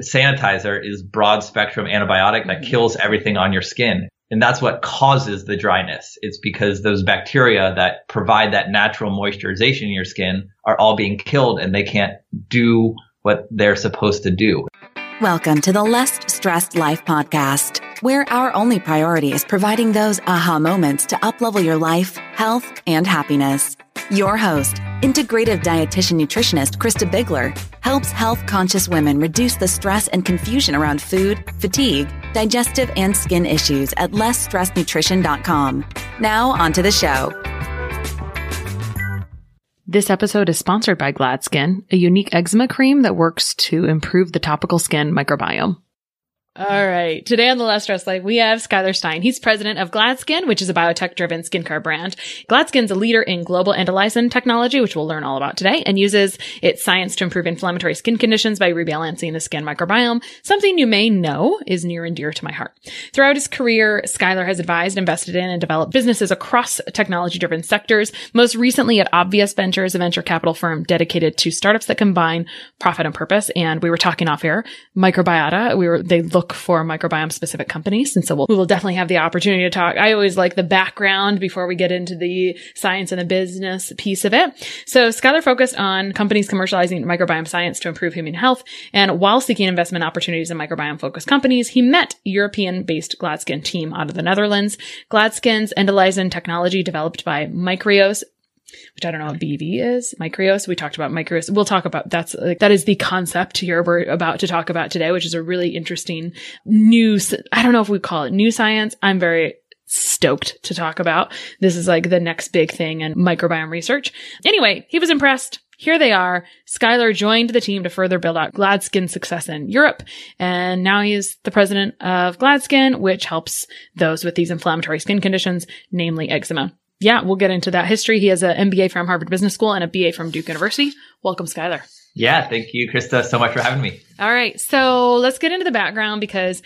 sanitizer is broad spectrum antibiotic that mm-hmm. kills everything on your skin. And that's what causes the dryness. It's because those bacteria that provide that natural moisturization in your skin are all being killed and they can't do what they're supposed to do. Welcome to the Less Stressed Life podcast, where our only priority is providing those aha moments to uplevel your life, health, and happiness. Your host, integrative dietitian nutritionist Christa Biegler, helps health conscious women reduce the stress and confusion around food, fatigue, digestive, and skin issues at lessstressednutrition.com. Now, on to the show. This episode is sponsored by GladSkin, a unique eczema cream that works to improve the topical skin microbiome. All right. Today on the Less Stress Life, we have Skylar Stein. He's president of GladSkin, which is a biotech driven skincare brand. GladSkin's a leader in global endolysin technology, which we'll learn all about today, and uses its science to improve inflammatory skin conditions by rebalancing the skin microbiome, something you may know is near and dear to my heart. Throughout his career, Skylar has advised, invested in, and developed businesses across technology driven sectors, most recently at Obvious Ventures, a venture capital firm dedicated to startups that combine profit and purpose. And we were talking off air, microbiota, we were, they look look for microbiome specific companies. And so we'll, we will definitely have the opportunity to talk. I always like the background before we get into the science and the business piece of it. So Skylar focused on companies commercializing microbiome science to improve human health. And while seeking investment opportunities in microbiome focused companies, he met European based GladSkin team out of the Netherlands. GladSkin's endolysin technology developed by Micreos which I don't know what BV is. Micreos. We talked about Micreos. We'll talk about that's like, that is the concept here we're about to talk about today, which is a really interesting new, I don't know if we call it new science. I'm very stoked to talk about. This is like the next big thing in microbiome research. Anyway, he was impressed. Here they are. Skylar joined the team to further build out GladSkin's success in Europe. And now he is the president of GladSkin, which helps those with these inflammatory skin conditions, namely eczema yeah, we'll get into that history. He has an MBA from Harvard Business School and a BA from Duke University. Welcome, Skylar. Yeah, thank you, Christa, so much for having me. All right, so let's get into the background because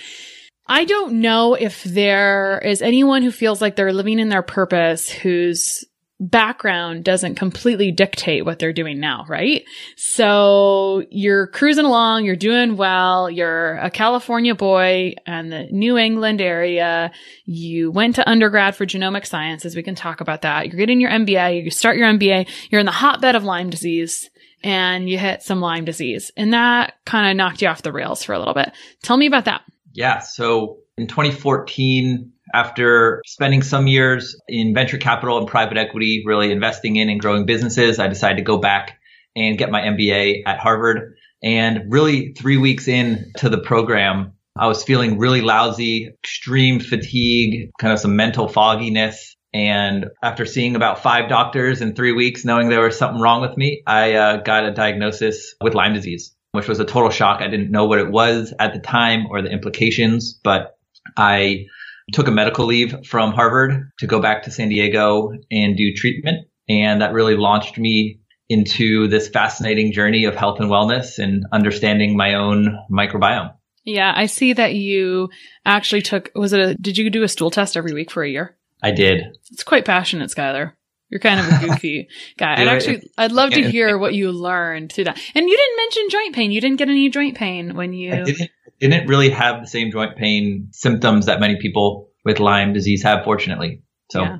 I don't know if there is anyone who feels like they're living in their purpose who's background doesn't completely dictate what they're doing now, right? So you're cruising along, you're doing well, you're a California boy in the New England area. You went to undergrad for genomic sciences. We can talk about that. You're getting your MBA, you start your MBA, you're in the hotbed of Lyme disease and you hit some Lyme disease and that kind of knocked you off the rails for a little bit. Tell me about that. Yeah. So in 2014, after spending some years in venture capital and private equity, really investing in and growing businesses, I decided to go back and get my MBA at Harvard. And really, three weeks in to the program, I was feeling really lousy, extreme fatigue, kind of some mental fogginess. And after seeing about five doctors in three weeks, knowing there was something wrong with me, I uh, got a diagnosis with Lyme disease, which was a total shock. I didn't know what it was at the time or the implications, but I took a medical leave from Harvard to go back to San Diego and do treatment. And that really launched me into this fascinating journey of health and wellness and understanding my own microbiome. Yeah, I see that you actually took, was it a, did you do a stool test every week for a year? I did. It's quite passionate, Skylar. You're kind of a goofy guy. I'd actually, I'd love to hear what you learned through that. And you didn't mention joint pain. You didn't get any joint pain when you. Didn't, really have the same joint pain symptoms that many people with Lyme disease have, fortunately. So. Yeah.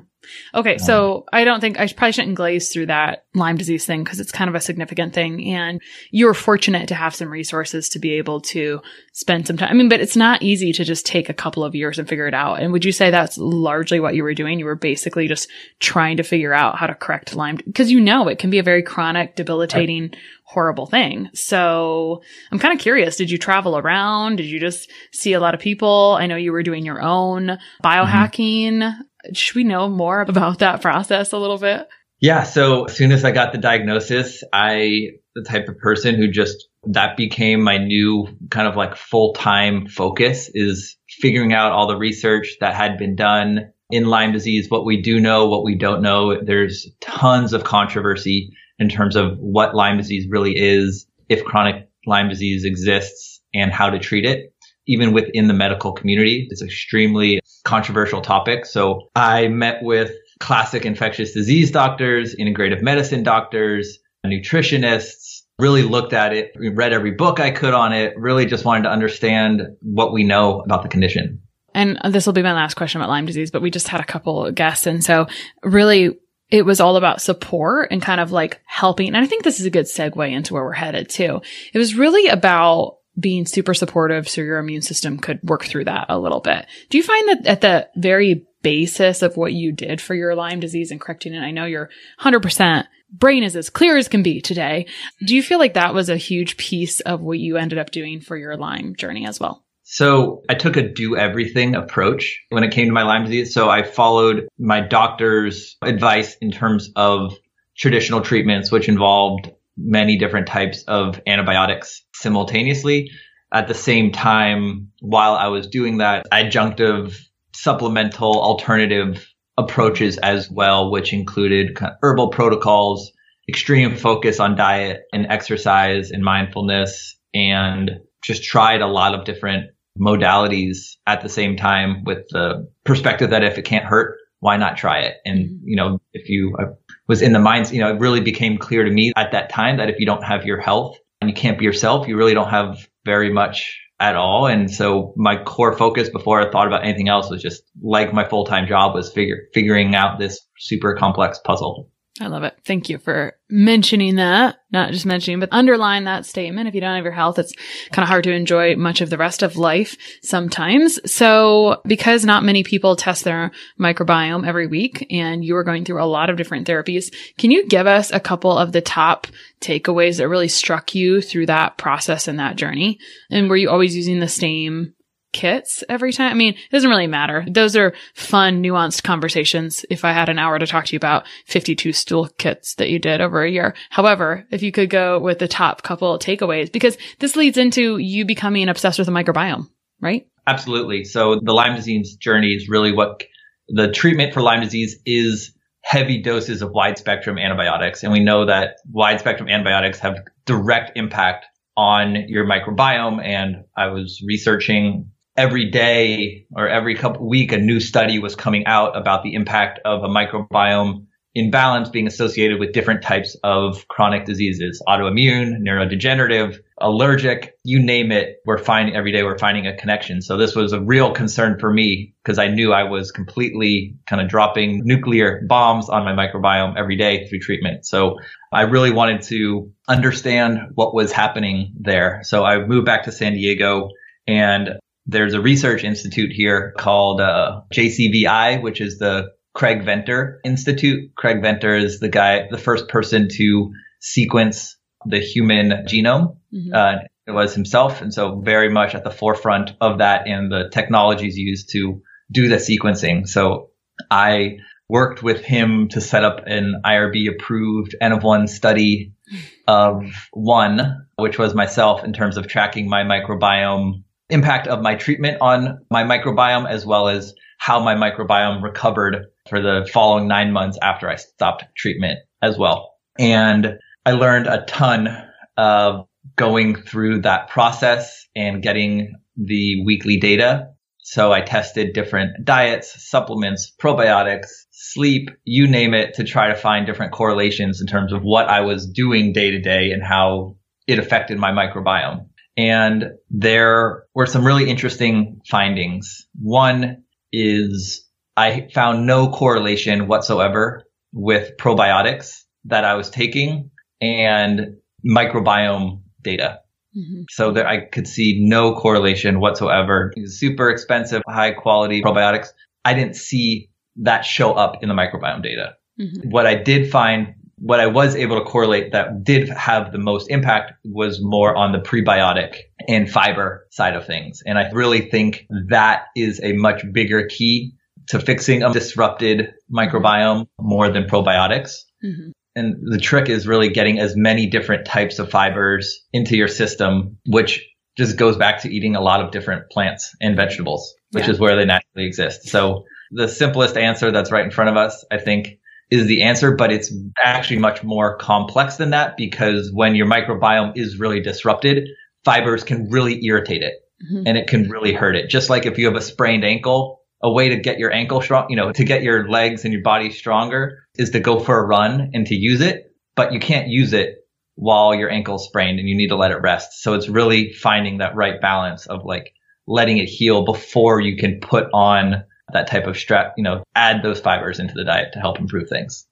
Okay, um, so I don't think I probably shouldn't glaze through that Lyme disease thing because it's kind of a significant thing. And you were fortunate to have some resources to be able to spend some time. I mean, but it's not easy to just take a couple of years and figure it out. And would you say that's largely what you were doing? You were basically just trying to figure out how to correct Lyme because you know it can be a very chronic, debilitating, right. Horrible thing. So I'm kind of curious. Did you travel around? Did you just see a lot of people? I know you were doing your own biohacking. Mm-hmm should we know more about that process a little bit? Yeah. So as soon as I got the diagnosis, I, the type of person who just, that became my new kind of like full time focus is figuring out all the research that had been done in Lyme disease, what we do know, what we don't know. There's tons of controversy in terms of what Lyme disease really is, if chronic Lyme disease exists and how to treat it even within the medical community. It's an extremely controversial topic. So I met with classic infectious disease doctors, integrative medicine doctors, nutritionists, really looked at it, read every book I could on it, really just wanted to understand what we know about the condition. And this will be my last question about Lyme disease, but we just had a couple guests. And so really it was all about support and kind of like helping. And I think this is a good segue into where we're headed too. It was really about being super supportive so your immune system could work through that a little bit. Do you find that at the very basis of what you did for your Lyme disease and correcting it, I know your 100% brain is as clear as can be today. Do you feel like that was a huge piece of what you ended up doing for your Lyme journey as well? So I took a do everything approach when it came to my Lyme disease. So I followed my doctor's advice in terms of traditional treatments, which involved many different types of antibiotics simultaneously. At the same time, while I was doing that, adjunctive supplemental alternative approaches as well, which included herbal protocols, extreme focus on diet and exercise and mindfulness, and just tried a lot of different modalities at the same time with the perspective that if it can't hurt, why not try it? And, you know, if you uh, was in the minds, you know, it really became clear to me at that time that if you don't have your health and you can't be yourself, you really don't have very much at all. And so my core focus before I thought about anything else was just like my full-time job was figure, figuring out this super complex puzzle. I love it. Thank you for mentioning that. Not just mentioning, but underline that statement. If you don't have your health, it's kind of hard to enjoy much of the rest of life sometimes. So because not many people test their microbiome every week and you are going through a lot of different therapies, can you give us a couple of the top takeaways that really struck you through that process and that journey? And were you always using the same kits every time. I mean, it doesn't really matter. Those are fun, nuanced conversations. If I had an hour to talk to you about 52 stool kits that you did over a year. However, if you could go with the top couple takeaways, because this leads into you becoming obsessed with the microbiome, right? Absolutely. So the Lyme disease journey is really what the treatment for Lyme disease is heavy doses of wide spectrum antibiotics. And we know that wide spectrum antibiotics have direct impact on your microbiome. And I was researching every day or every couple week, a new study was coming out about the impact of a microbiome imbalance being associated with different types of chronic diseases, autoimmune, neurodegenerative, allergic, you name it. We're finding every day we're finding a connection. So this was a real concern for me because I knew I was completely kind of dropping nuclear bombs on my microbiome every day through treatment. So I really wanted to understand what was happening there. So I moved back to San Diego and there's a research institute here called uh, JCVI, which is the Craig Venter Institute. Craig Venter is the guy, the first person to sequence the human genome. Mm-hmm. Uh, it was himself. And so very much at the forefront of that and the technologies used to do the sequencing. So I worked with him to set up an IRB approved N of one study of one, which was myself in terms of tracking my microbiome impact of my treatment on my microbiome as well as how my microbiome recovered for the following nine months after I stopped treatment as well. And I learned a ton of going through that process and getting the weekly data. So I tested different diets, supplements, probiotics, sleep, you name it, to try to find different correlations in terms of what I was doing day to day and how it affected my microbiome. And there were some really interesting findings. One, is I found no correlation whatsoever with probiotics that I was taking and microbiome data. Mm-hmm. So that I could see no correlation whatsoever. Super expensive, high quality probiotics. I didn't see that show up in the microbiome data. Mm-hmm. What I did find, what I was able to correlate that did have the most impact was more on the prebiotic and fiber side of things. And I really think that is a much bigger key to fixing a disrupted microbiome more than probiotics. Mm-hmm. And the trick is really getting as many different types of fibers into your system, which just goes back to eating a lot of different plants and vegetables, which yeah. is where they naturally exist. So the simplest answer that's right in front of us, I think, is the answer, but it's actually much more complex than that because when your microbiome is really disrupted, fibers can really irritate it mm-hmm. and it can really hurt it. Just like if you have a sprained ankle, a way to get your ankle strong, you know, to get your legs and your body stronger is to go for a run and to use it, but you can't use it while your ankle's sprained and you need to let it rest. So it's really finding that right balance of like letting it heal before you can put on that type of strap, you know, add those fibers into the diet to help improve things.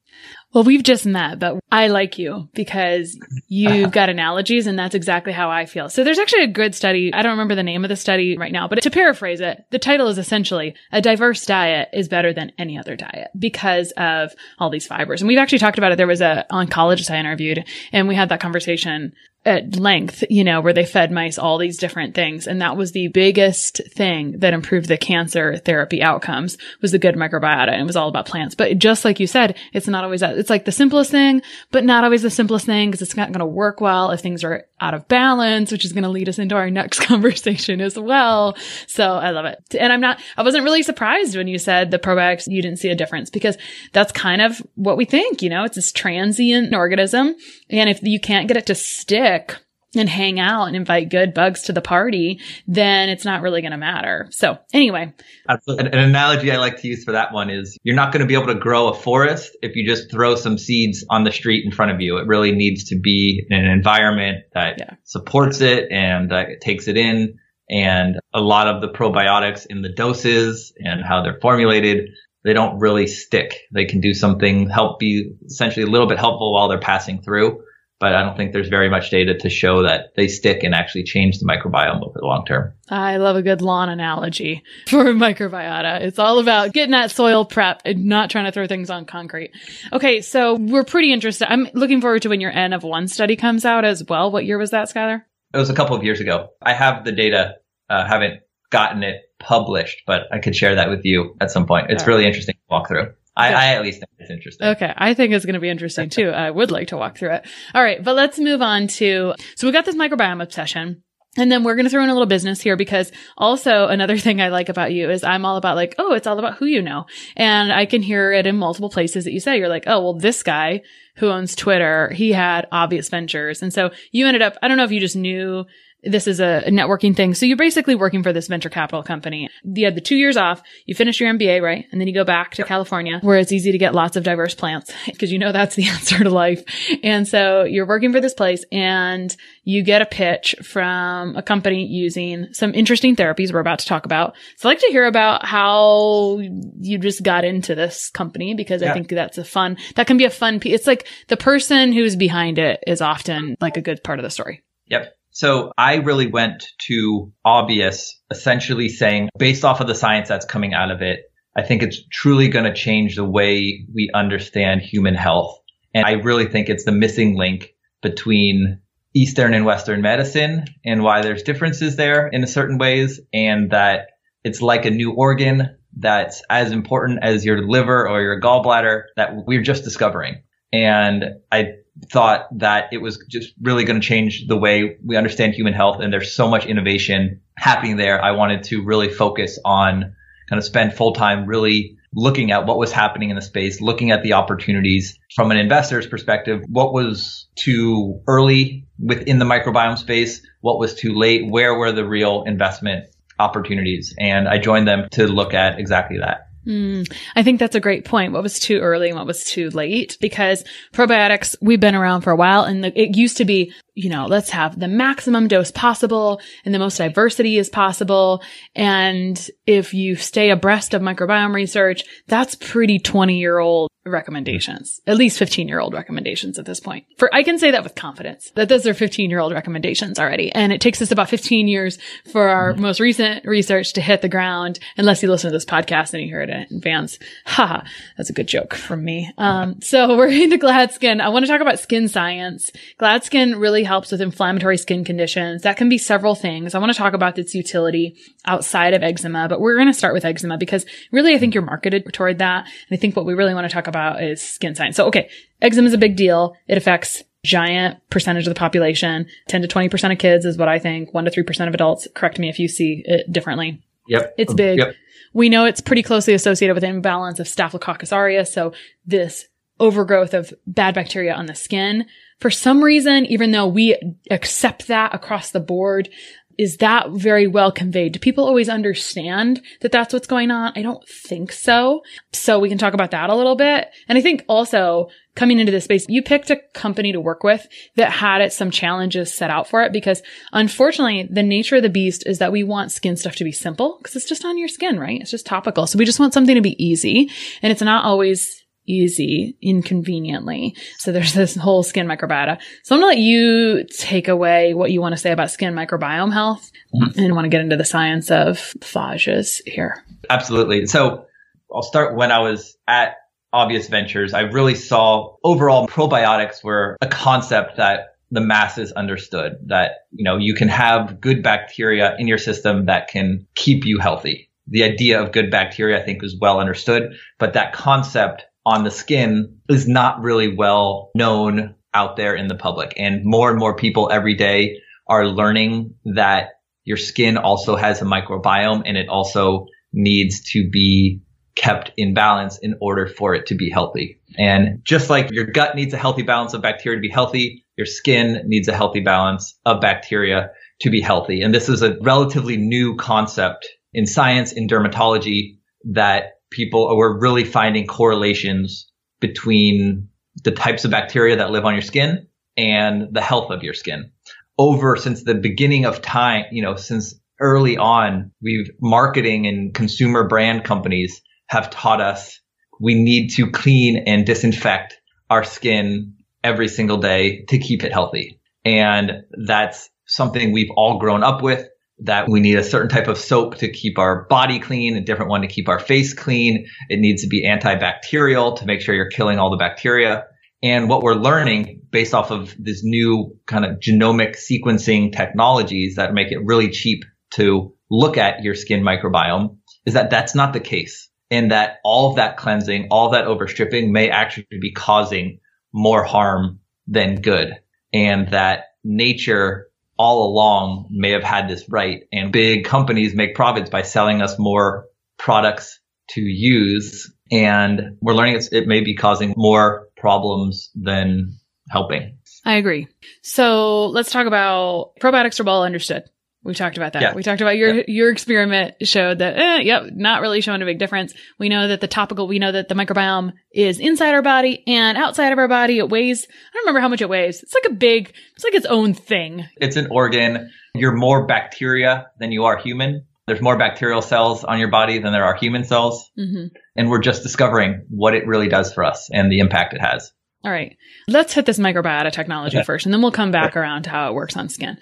Well, we've just met, but I like you because you've got analogies and that's exactly how I feel. So there's actually a good study. I don't remember the name of the study right now, but to paraphrase it, the title is essentially a diverse diet is better than any other diet because of all these fibers. And we've actually talked about it. There was a oncologist I interviewed and we had that conversation at length, you know, where they fed mice all these different things. And that was the biggest thing that improved the cancer therapy outcomes was the good microbiota. And it was all about plants. But just like you said, it's not always that. It's like the simplest thing, but not always the simplest thing because it's not going to work well if things are out of balance, which is going to lead us into our next conversation as well. So I love it. And I'm not, I wasn't really surprised when you said the probiotics, you didn't see a difference because that's kind of what we think, you know, it's this transient organism. And if you can't get it to stick, and hang out and invite good bugs to the party, then it's not really going to matter. So anyway, an, an analogy I like to use for that one is you're not going to be able to grow a forest if you just throw some seeds on the street in front of you. It really needs to be in an environment that yeah. supports it and uh, takes it in. And a lot of the probiotics in the doses and how they're formulated, they don't really stick. They can do something, help be essentially a little bit helpful while they're passing through but I don't think there's very much data to show that they stick and actually change the microbiome over the long term. I love a good lawn analogy for microbiota. It's all about getting that soil prep and not trying to throw things on concrete. Okay, so we're pretty interested. I'm looking forward to when your N of one study comes out as well. What year was that, Skylar? It was a couple of years ago. I have the data, uh, haven't gotten it published, but I could share that with you at some point. It's right. really interesting to walk through. I, I, at least think it's interesting. Okay. I think it's going to be interesting too. I would like to walk through it. All right. But let's move on to, so we got this microbiome obsession. And then we're going to throw in a little business here because also another thing I like about you is I'm all about like, oh, it's all about who you know. And I can hear it in multiple places that you say, you're like, oh, well, this guy who owns Twitter, he had obvious ventures. And so you ended up, I don't know if you just knew this is a networking thing. So you're basically working for this venture capital company. You had the two years off, you finish your MBA, right? And then you go back to California where it's easy to get lots of diverse plants because you know that's the answer to life. And so you're working for this place and you get a pitch from a company using some interesting therapies we're about to talk about. So I'd like to hear about how you just got into this company because yeah. I think that's a fun, that can be a fun piece. It's like the person who's behind it is often like a good part of the story. Yep. So I really went to obvious, essentially saying, based off of the science that's coming out of it, I think it's truly going to change the way we understand human health. And I really think it's the missing link between Eastern and Western medicine and why there's differences there in certain ways and that it's like a new organ that's as important as your liver or your gallbladder that we're just discovering. And I thought that it was just really going to change the way we understand human health. And there's so much innovation happening there. I wanted to really focus on kind of spend full time really looking at what was happening in the space, looking at the opportunities from an investor's perspective, what was too early within the microbiome space, what was too late, where were the real investment opportunities. And I joined them to look at exactly that. Mm, I think that's a great point. What was too early and what was too late? Because probiotics, we've been around for a while and the, it used to be, you know, let's have the maximum dose possible and the most diversity as possible. And if you stay abreast of microbiome research, that's pretty 20 year old recommendations, at least 15 year old recommendations at this point. For, I can say that with confidence that those are 15 year old recommendations already. And it takes us about 15 years for our mm-hmm. most recent research to hit the ground, unless you listen to this podcast and you heard it in advance. Ha, that's a good joke from me. Um, so we're into GladSkin. I want to talk about skin science. GladSkin really helps with inflammatory skin conditions. That can be several things. I want to talk about its utility outside of eczema, but we're going to start with eczema because really I think you're marketed toward that. And I think what we really want to talk about is skin science. So, okay, eczema is a big deal. It affects giant percentage of the population. 10 to 20% of kids is what I think. 1 to 3% of adults. Correct me if you see it differently. Yep. It's big. Yep. We know it's pretty closely associated with imbalance of Staphylococcus aureus. So this overgrowth of bad bacteria on the skin. For some reason, even though we accept that across the board, is that very well conveyed? Do people always understand that that's what's going on? I don't think so. So we can talk about that a little bit. And I think also coming into this space, you picked a company to work with that had it some challenges set out for it because unfortunately the nature of the beast is that we want skin stuff to be simple because it's just on your skin, right? It's just topical. So we just want something to be easy and it's not always easy inconveniently. So there's this whole skin microbiota. So I'm going to let you take away what you want to say about skin microbiome health mm-hmm. and want to get into the science of phages here. Absolutely. So I'll start when I was at Obvious Ventures. I really saw overall probiotics were a concept that the masses understood that, you know, you can have good bacteria in your system that can keep you healthy. The idea of good bacteria, I think, was well understood, but that concept on the skin is not really well known out there in the public. And more and more people every day are learning that your skin also has a microbiome and it also needs to be kept in balance in order for it to be healthy. And just like your gut needs a healthy balance of bacteria to be healthy, your skin needs a healthy balance of bacteria to be healthy. And this is a relatively new concept in science, in dermatology, that people were really finding correlations between the types of bacteria that live on your skin and the health of your skin. Over since the beginning of time, you know, since early on, we've marketing and consumer brand companies have taught us we need to clean and disinfect our skin every single day to keep it healthy. And that's something we've all grown up with that we need a certain type of soap to keep our body clean, a different one to keep our face clean. It needs to be antibacterial to make sure you're killing all the bacteria. And what we're learning based off of this new kind of genomic sequencing technologies that make it really cheap to look at your skin microbiome is that that's not the case. And that all of that cleansing, all that overstripping may actually be causing more harm than good. And that nature all along may have had this right. And big companies make profits by selling us more products to use. And we're learning it may be causing more problems than helping. I agree. So let's talk about probiotics are well understood. We talked about that. Yeah. We talked about your, yeah. your experiment showed that, eh, yep, not really showing a big difference. We know that the topical, we know that the microbiome is inside our body and outside of our body. It weighs, I don't remember how much it weighs. It's like a big, it's like its own thing. It's an organ. You're more bacteria than you are human. There's more bacterial cells on your body than there are human cells. Mm-hmm. And we're just discovering what it really does for us and the impact it has. All right. Let's hit this microbiota technology okay. first, and then we'll come back around to how it works on skin.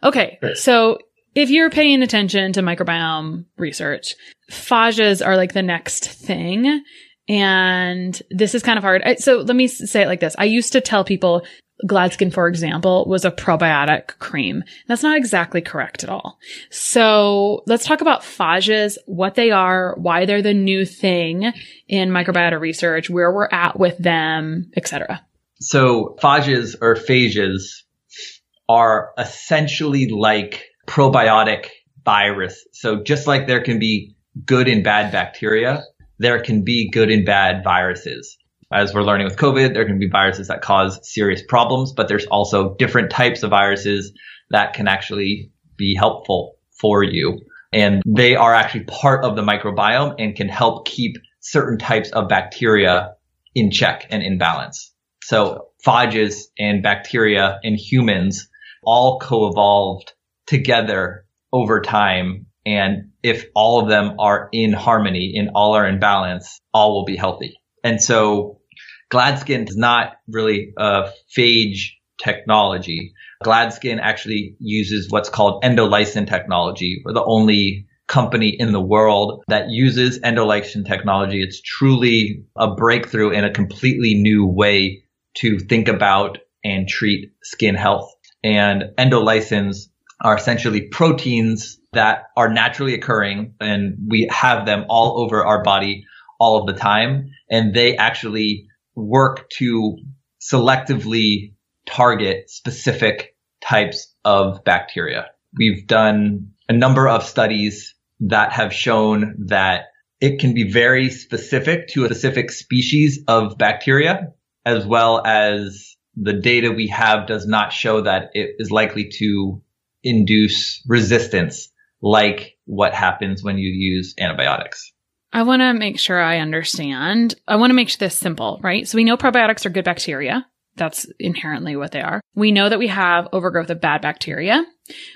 Okay. So if you're paying attention to microbiome research, phages are like the next thing. And this is kind of hard. So let me say it like this. I used to tell people GladSkin, for example, was a probiotic cream. That's not exactly correct at all. So let's talk about phages, what they are, why they're the new thing in microbiota research, where we're at with them, etc. So phages or phages are essentially like probiotic virus. So just like there can be good and bad bacteria, there can be good and bad viruses. As we're learning with COVID, there can be viruses that cause serious problems, but there's also different types of viruses that can actually be helpful for you. And they are actually part of the microbiome and can help keep certain types of bacteria in check and in balance. So phages and bacteria in humans all co-evolved together over time. And if all of them are in harmony and all are in balance, all will be healthy. And so GladSkin is not really a phage technology. GladSkin actually uses what's called endolysin technology. We're the only company in the world that uses endolysin technology. It's truly a breakthrough in a completely new way to think about and treat skin health. And endolysins are essentially proteins that are naturally occurring and we have them all over our body all of the time. And they actually work to selectively target specific types of bacteria. We've done a number of studies that have shown that it can be very specific to a specific species of bacteria, as well as the data we have does not show that it is likely to induce resistance like what happens when you use antibiotics. I want to make sure I understand. I want to make this simple, right? So we know probiotics are good bacteria. That's inherently what they are. We know that we have overgrowth of bad bacteria.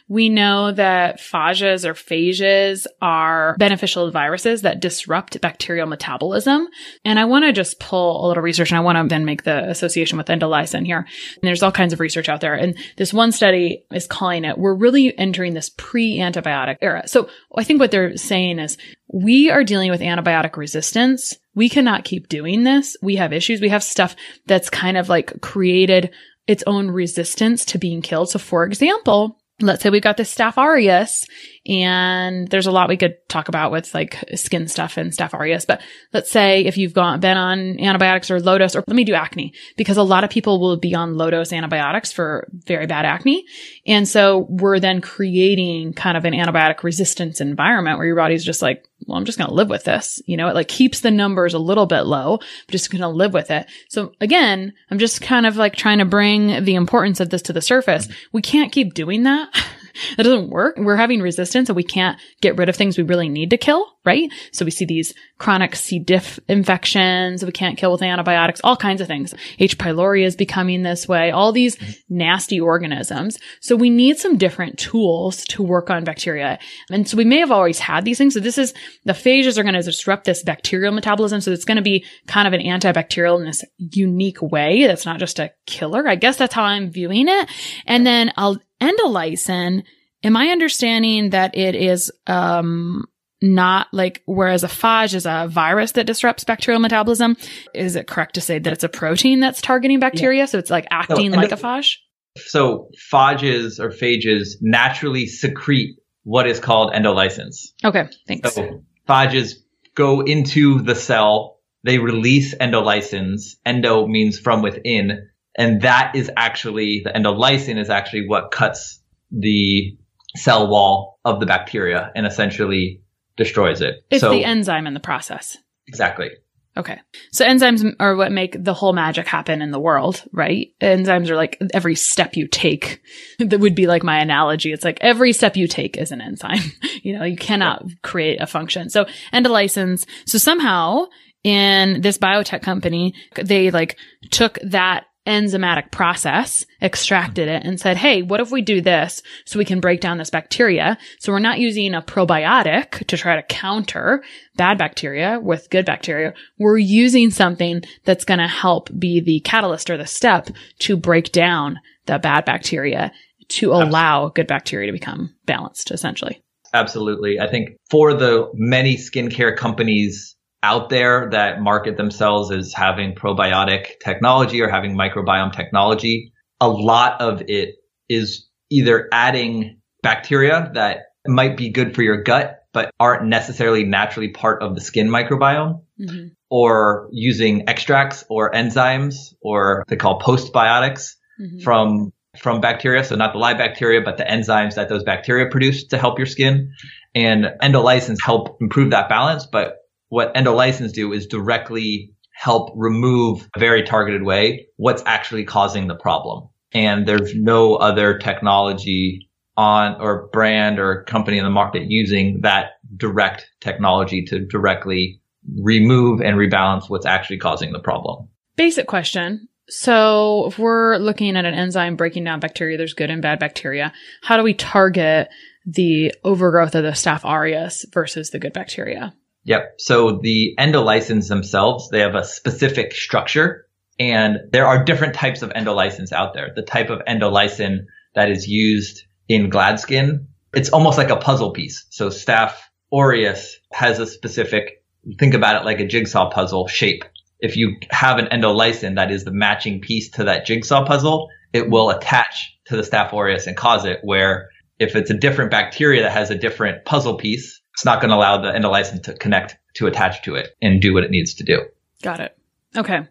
We know that phages or phages are beneficial viruses that disrupt bacterial metabolism. And I want to just pull a little research and I want to then make the association with endolysin here. And there's all kinds of research out there. And this one study is calling it, we're really entering this pre-antibiotic era. So I think what they're saying is we are dealing with antibiotic resistance. We cannot keep doing this. We have issues. We have stuff that's kind of like created its own resistance to being killed. So for example, let's say we've got this staph aureus and there's a lot we could talk about with like skin stuff and staph aureus. But let's say if you've gone, been on antibiotics or low dose, or let me do acne because a lot of people will be on low dose antibiotics for very bad acne. And so we're then creating kind of an antibiotic resistance environment where your body's just like, well, I'm just going to live with this. You know, it like keeps the numbers a little bit low. I'm just going to live with it. So again, I'm just kind of like trying to bring the importance of this to the surface. We can't keep doing that. that doesn't work. We're having resistance and we can't get rid of things we really need to kill, right? So we see these chronic C. diff infections we can't kill with antibiotics, all kinds of things. H. pylori is becoming this way, all these nasty organisms. So we need some different tools to work on bacteria. And so we may have always had these things. So this is the phages are going to disrupt this bacterial metabolism. So it's going to be kind of an antibacterial in this unique way. That's not just a killer. I guess that's how I'm viewing it. And then I'll endolysin, am I understanding that it is, um, not like, whereas a phage is a virus that disrupts bacterial metabolism. Is it correct to say that it's a protein that's targeting bacteria? Yeah. So it's like acting like a phage? So phages or phages naturally secrete what is called endolysins. Okay. Thanks. So phages go into the cell. They release endolysins. Endo means from within. And that is actually, the endolysin is actually what cuts the cell wall of the bacteria and essentially destroys it. It's so, the enzyme in the process. Exactly. Okay. So enzymes are what make the whole magic happen in the world, right? Enzymes are like every step you take. that would be like my analogy. It's like every step you take is an enzyme. you know, you cannot create a function. So endolysins. So somehow in this biotech company, they like took that enzymatic process, extracted it and said, Hey, what if we do this so we can break down this bacteria? So we're not using a probiotic to try to counter bad bacteria with good bacteria. We're using something that's going to help be the catalyst or the step to break down the bad bacteria to allow good bacteria to become balanced essentially. Absolutely. I think for the many skincare companies out there that market themselves as having probiotic technology or having microbiome technology. A lot of it is either adding bacteria that might be good for your gut, but aren't necessarily naturally part of the skin microbiome mm-hmm. or using extracts or enzymes or they call postbiotics mm-hmm. from from bacteria. So not the live bacteria, but the enzymes that those bacteria produce to help your skin. And endolysins help improve that balance, but what endolysins do is directly help remove a very targeted way what's actually causing the problem. And there's no other technology on or brand or company in the market using that direct technology to directly remove and rebalance what's actually causing the problem. Basic question. So if we're looking at an enzyme breaking down bacteria, there's good and bad bacteria. How do we target the overgrowth of the Staph aureus versus the good bacteria? Yep. So the endolysins themselves, they have a specific structure and there are different types of endolysins out there. The type of endolysin that is used in Gladskin, it's almost like a puzzle piece. So Staph aureus has a specific, think about it like a jigsaw puzzle shape. If you have an endolysin that is the matching piece to that jigsaw puzzle, it will attach to the Staph aureus and cause it where if it's a different bacteria that has a different puzzle piece, it's not going to allow the endolysin to connect to attach to it and do what it needs to do. Got it. Okay.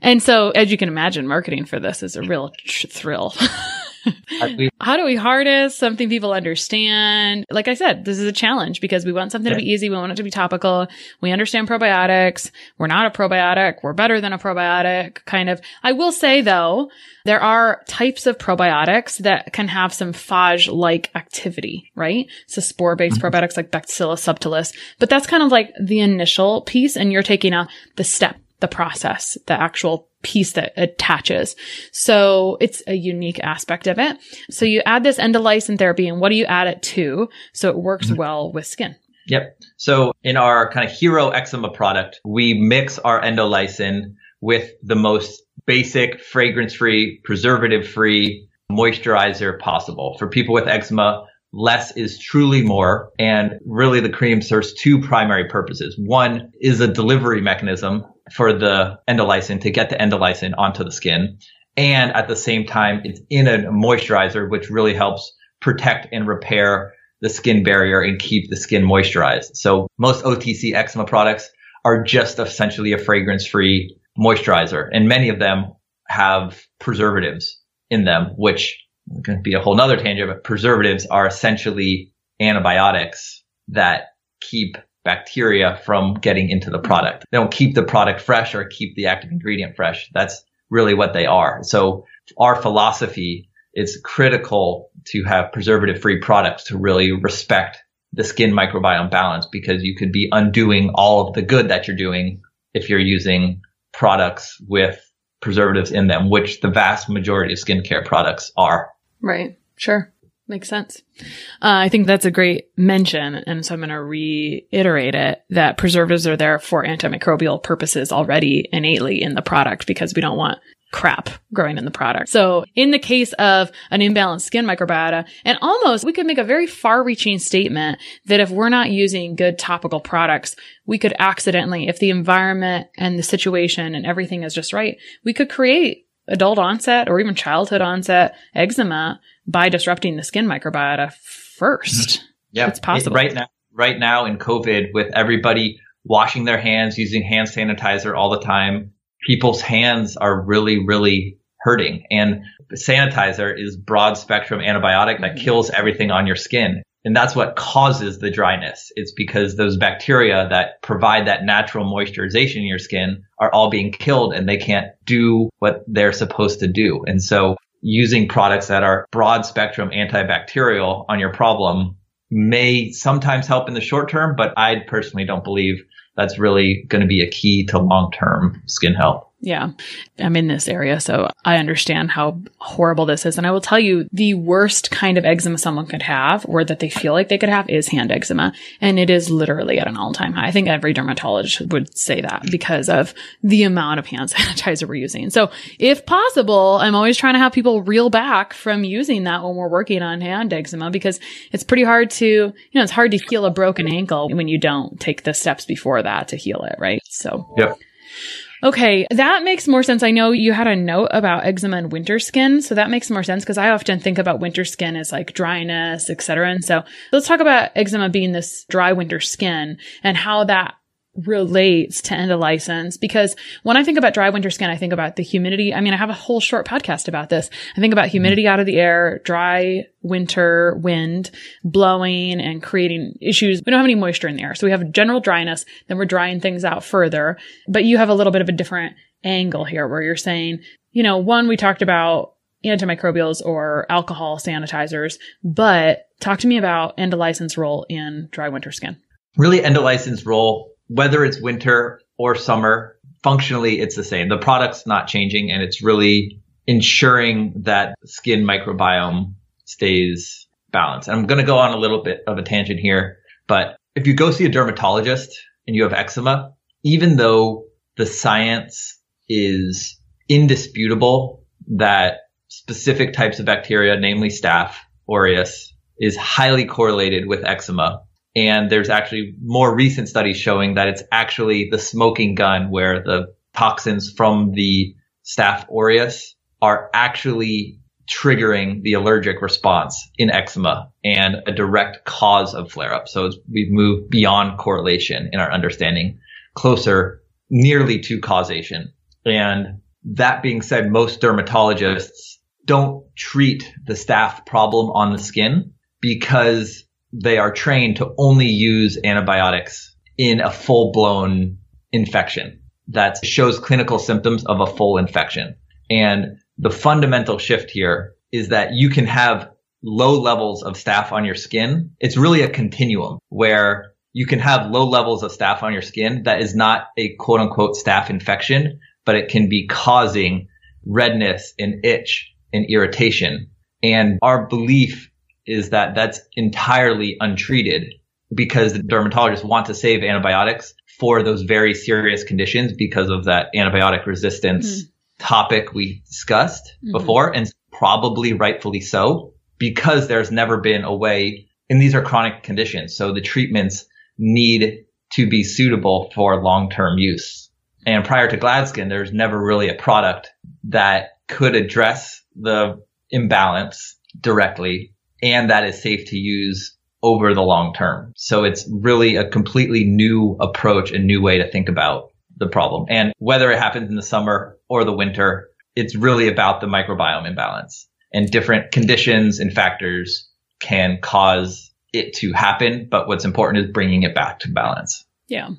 And so, as you can imagine, marketing for this is a real tr- thrill. How do we harness something people understand? Like I said, this is a challenge because we want something yeah. to be easy. We want it to be topical. We understand probiotics. We're not a probiotic. We're better than a probiotic kind of. I will say though, there are types of probiotics that can have some phage like activity, right? So spore based mm-hmm. probiotics like Bacillus subtilis, but that's kind of like the initial piece and you're taking a, the step the process, the actual piece that attaches. So it's a unique aspect of it. So you add this endolysin therapy and what do you add it to? So it works mm-hmm. well with skin. Yep. So in our kind of hero eczema product, we mix our endolysin with the most basic fragrance free, preservative free moisturizer possible. For people with eczema, less is truly more. And really the cream serves two primary purposes. One is a delivery mechanism for the endolysin to get the endolysin onto the skin. And at the same time, it's in a moisturizer, which really helps protect and repair the skin barrier and keep the skin moisturized. So most OTC eczema products are just essentially a fragrance free moisturizer. And many of them have preservatives in them, which can be a whole nother tangent, but preservatives are essentially antibiotics that keep bacteria from getting into the product. They don't keep the product fresh or keep the active ingredient fresh. That's really what they are. So our philosophy is critical to have preservative free products to really respect the skin microbiome balance because you could be undoing all of the good that you're doing if you're using products with preservatives in them, which the vast majority of skincare products are. Right. Sure. Makes sense. Uh, I think that's a great mention. And so I'm going to reiterate it that preservatives are there for antimicrobial purposes already innately in the product because we don't want crap growing in the product. So in the case of an imbalanced skin microbiota, and almost we could make a very far reaching statement that if we're not using good topical products, we could accidentally, if the environment and the situation and everything is just right, we could create adult onset or even childhood onset eczema by disrupting the skin microbiota first. Mm-hmm. Yeah, it's possible. Right now, right now in COVID, with everybody washing their hands, using hand sanitizer all the time, people's hands are really, really hurting. And sanitizer is broad spectrum antibiotic that mm-hmm. kills everything on your skin. And that's what causes the dryness. It's because those bacteria that provide that natural moisturization in your skin are all being killed and they can't do what they're supposed to do. And so using products that are broad spectrum antibacterial on your problem may sometimes help in the short term, but I personally don't believe that's really going to be a key to long term skin health. Yeah. I'm in this area, so I understand how horrible this is. And I will tell you the worst kind of eczema someone could have or that they feel like they could have is hand eczema. And it is literally at an all time high. I think every dermatologist would say that because of the amount of hand sanitizer we're using. So if possible, I'm always trying to have people reel back from using that when we're working on hand eczema because it's pretty hard to, you know, it's hard to heal a broken ankle when you don't take the steps before that to heal it, right? So. Yep. Okay, that makes more sense. I know you had a note about eczema and winter skin, so that makes more sense because I often think about winter skin as like dryness, etc. And so let's talk about eczema being this dry winter skin and how that relates to endolysins because when I think about dry winter skin, I think about the humidity. I mean, I have a whole short podcast about this. I think about humidity out of the air, dry winter wind blowing and creating issues. We don't have any moisture in the air. So we have general dryness. Then we're drying things out further. But you have a little bit of a different angle here where you're saying, you know, one, we talked about antimicrobials or alcohol sanitizers, but talk to me about endolysins role in dry winter skin. Really, endolysins role whether it's winter or summer, functionally it's the same. The product's not changing and it's really ensuring that skin microbiome stays balanced. And I'm going to go on a little bit of a tangent here, but if you go see a dermatologist and you have eczema, even though the science is indisputable that specific types of bacteria, namely staph aureus, is highly correlated with eczema. And there's actually more recent studies showing that it's actually the smoking gun where the toxins from the staph aureus are actually triggering the allergic response in eczema and a direct cause of flare up. So we've moved beyond correlation in our understanding, closer nearly to causation. And that being said, most dermatologists don't treat the staph problem on the skin because they are trained to only use antibiotics in a full blown infection that shows clinical symptoms of a full infection. And the fundamental shift here is that you can have low levels of staph on your skin. It's really a continuum where you can have low levels of staph on your skin that is not a quote unquote staph infection, but it can be causing redness and itch and irritation. And our belief is that that's entirely untreated because the dermatologists want to save antibiotics for those very serious conditions because of that antibiotic resistance mm-hmm. topic we discussed mm-hmm. before and probably rightfully so because there's never been a way and these are chronic conditions. So the treatments need to be suitable for long-term use. And prior to Gladskin, there's never really a product that could address the imbalance directly and that is safe to use over the long term. So it's really a completely new approach, a new way to think about the problem. And whether it happens in the summer or the winter, it's really about the microbiome imbalance and different conditions and factors can cause it to happen. But what's important is bringing it back to balance. Yeah.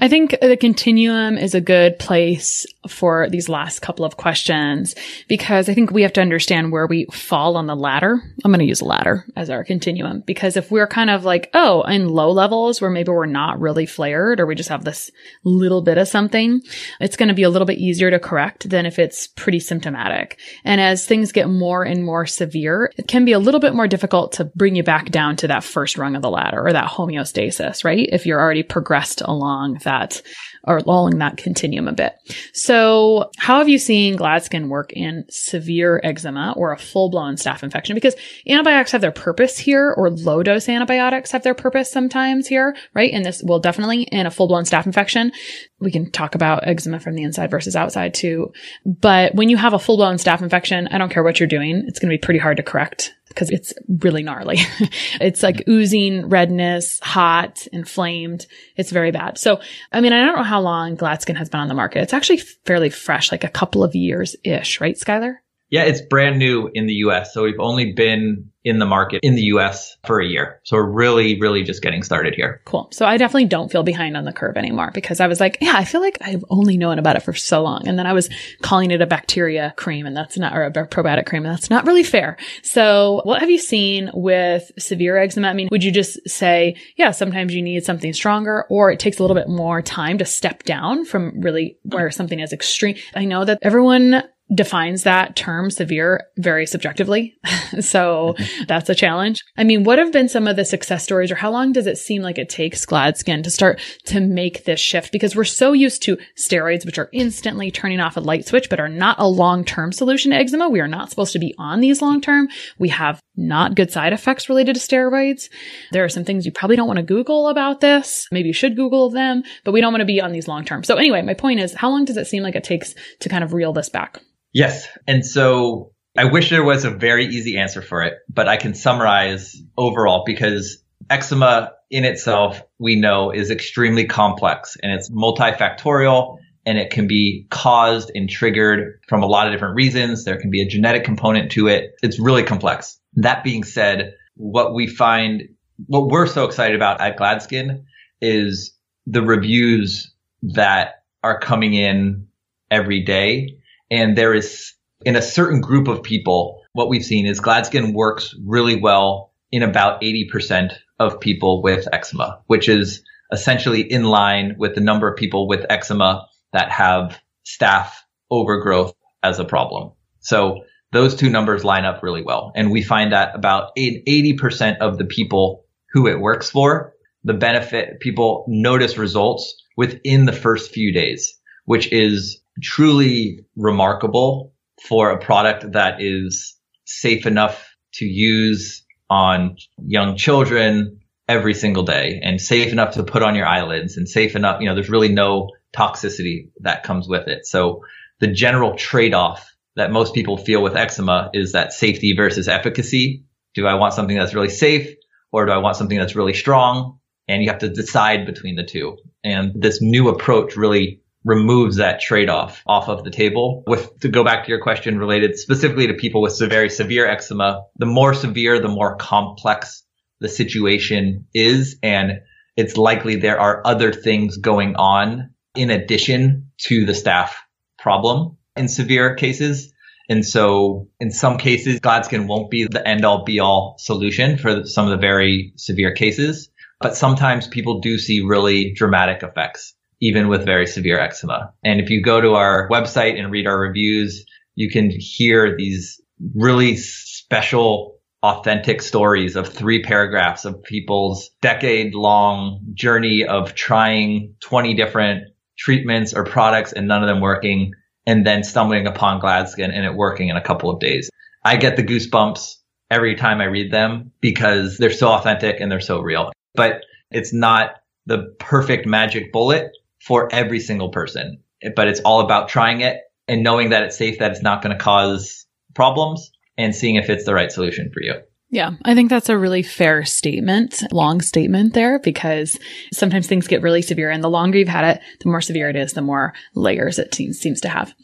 I think the continuum is a good place for these last couple of questions because I think we have to understand where we fall on the ladder. I'm going to use ladder as our continuum because if we're kind of like, oh, in low levels where maybe we're not really flared or we just have this little bit of something, it's going to be a little bit easier to correct than if it's pretty symptomatic. And as things get more and more severe, it can be a little bit more difficult to bring you back down to that first rung of the ladder or that homeostasis, right? If you're already progressed along that or along that continuum a bit. So how have you seen Gladskin work in severe eczema or a full blown staph infection? Because antibiotics have their purpose here or low dose antibiotics have their purpose sometimes here, right? And this will definitely in a full blown staph infection. We can talk about eczema from the inside versus outside too. But when you have a full blown staph infection, I don't care what you're doing. It's going to be pretty hard to correct because it's really gnarly. it's like mm-hmm. oozing redness, hot, inflamed. It's very bad. So, I mean, I don't know how long Gladskin has been on the market. It's actually fairly fresh, like a couple of years ish, right, Skylar? Yeah, it's brand new in the US. So we've only been in the market in the US for a year. So we're really, really just getting started here. Cool. So I definitely don't feel behind on the curve anymore because I was like, yeah, I feel like I've only known about it for so long. And then I was calling it a bacteria cream and that's not, or a probiotic cream and that's not really fair. So what have you seen with severe eczema? I mean, would you just say, yeah, sometimes you need something stronger or it takes a little bit more time to step down from really where something is extreme? I know that everyone defines that term severe very subjectively. so that's a challenge. I mean, what have been some of the success stories or how long does it seem like it takes Gladskin to start to make this shift? Because we're so used to steroids, which are instantly turning off a light switch, but are not a long-term solution to eczema. We are not supposed to be on these long-term. We have not good side effects related to steroids. There are some things you probably don't want to Google about this. Maybe you should Google them, but we don't want to be on these long-term. So anyway, my point is, how long does it seem like it takes to kind of reel this back? Yes. And so I wish there was a very easy answer for it, but I can summarize overall because eczema in itself, we know is extremely complex and it's multifactorial and it can be caused and triggered from a lot of different reasons. There can be a genetic component to it. It's really complex. That being said, what we find, what we're so excited about at Gladskin is the reviews that are coming in every day and there is in a certain group of people, what we've seen is Gladskin works really well in about 80% of people with eczema, which is essentially in line with the number of people with eczema that have staph overgrowth as a problem. So those two numbers line up really well. And we find that about 80% of the people who it works for, the benefit people notice results within the first few days, which is truly remarkable for a product that is safe enough to use on young children every single day and safe enough to put on your eyelids and safe enough, you know, there's really no toxicity that comes with it. So the general trade off that most people feel with eczema is that safety versus efficacy. Do I want something that's really safe or do I want something that's really strong? And you have to decide between the two. And this new approach really removes that trade-off off of the table. With to go back to your question related specifically to people with very severe eczema, the more severe, the more complex the situation is. And it's likely there are other things going on in addition to the staph problem in severe cases. And so in some cases, Gladskin won't be the end all be all solution for some of the very severe cases. But sometimes people do see really dramatic effects, even with very severe eczema. And if you go to our website and read our reviews, you can hear these really special authentic stories of three paragraphs of people's decade long journey of trying 20 different treatments or products and none of them working and then stumbling upon Gladskin and it working in a couple of days. I get the goosebumps every time I read them because they're so authentic and they're so real. But it's not the perfect magic bullet for every single person, but it's all about trying it and knowing that it's safe, that it's not going to cause problems and seeing if it's the right solution for you. Yeah, I think that's a really fair statement, long statement there, because sometimes things get really severe and the longer you've had it, the more severe it is, the more layers it seems, seems to have.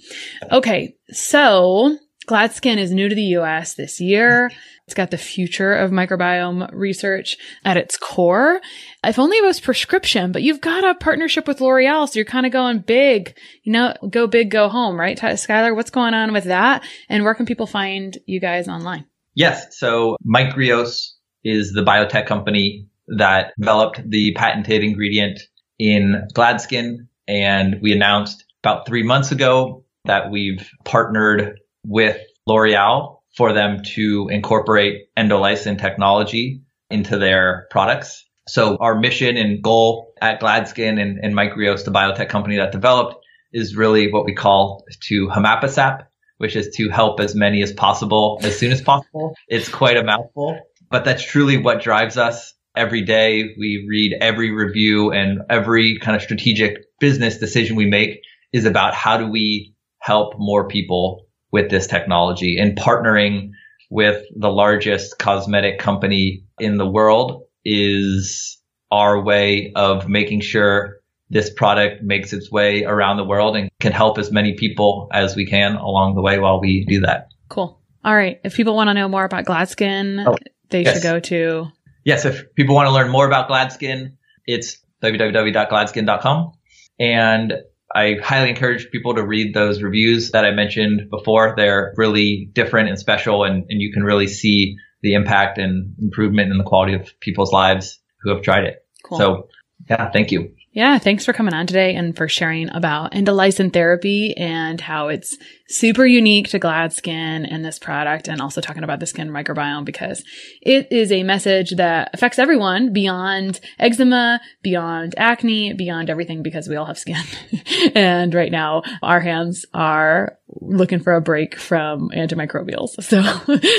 Okay. So Gladskin is new to the US this year. It's got the future of microbiome research at its core. If only it was prescription, but you've got a partnership with L'Oreal. So you're kind of going big, you know, go big, go home, right? Skylar, what's going on with that? And where can people find you guys online? Yes. So Micreos is the biotech company that developed the patented ingredient in Gladskin. And we announced about three months ago that we've partnered with L'Oreal for them to incorporate endolysin technology into their products. So our mission and goal at Gladskin and, and Micreos, the biotech company that developed, is really what we call to hemapasap, which is to help as many as possible as soon as possible. It's quite a mouthful, but that's truly what drives us every day. We read every review and every kind of strategic business decision we make is about how do we help more people with this technology and partnering with the largest cosmetic company in the world is our way of making sure this product makes its way around the world and can help as many people as we can along the way while we do that. Cool. All right. If people want to know more about Gladskin, oh, they yes. should go to. Yes. If people want to learn more about Gladskin, it's www.gladskin.com. And I highly encourage people to read those reviews that I mentioned before. They're really different and special, and, and you can really see the impact and improvement in the quality of people's lives who have tried it. Cool. So, yeah, thank you. Yeah, thanks for coming on today and for sharing about endolysin therapy and how it's super unique to Gladskin and this product and also talking about the skin microbiome because it is a message that affects everyone beyond eczema, beyond acne, beyond everything because we all have skin. and right now our hands are looking for a break from antimicrobials. So,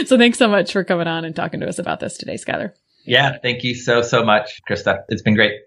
so thanks so much for coming on and talking to us about this today, Skylar. Yeah, thank you so, so much, Christa. It's been great.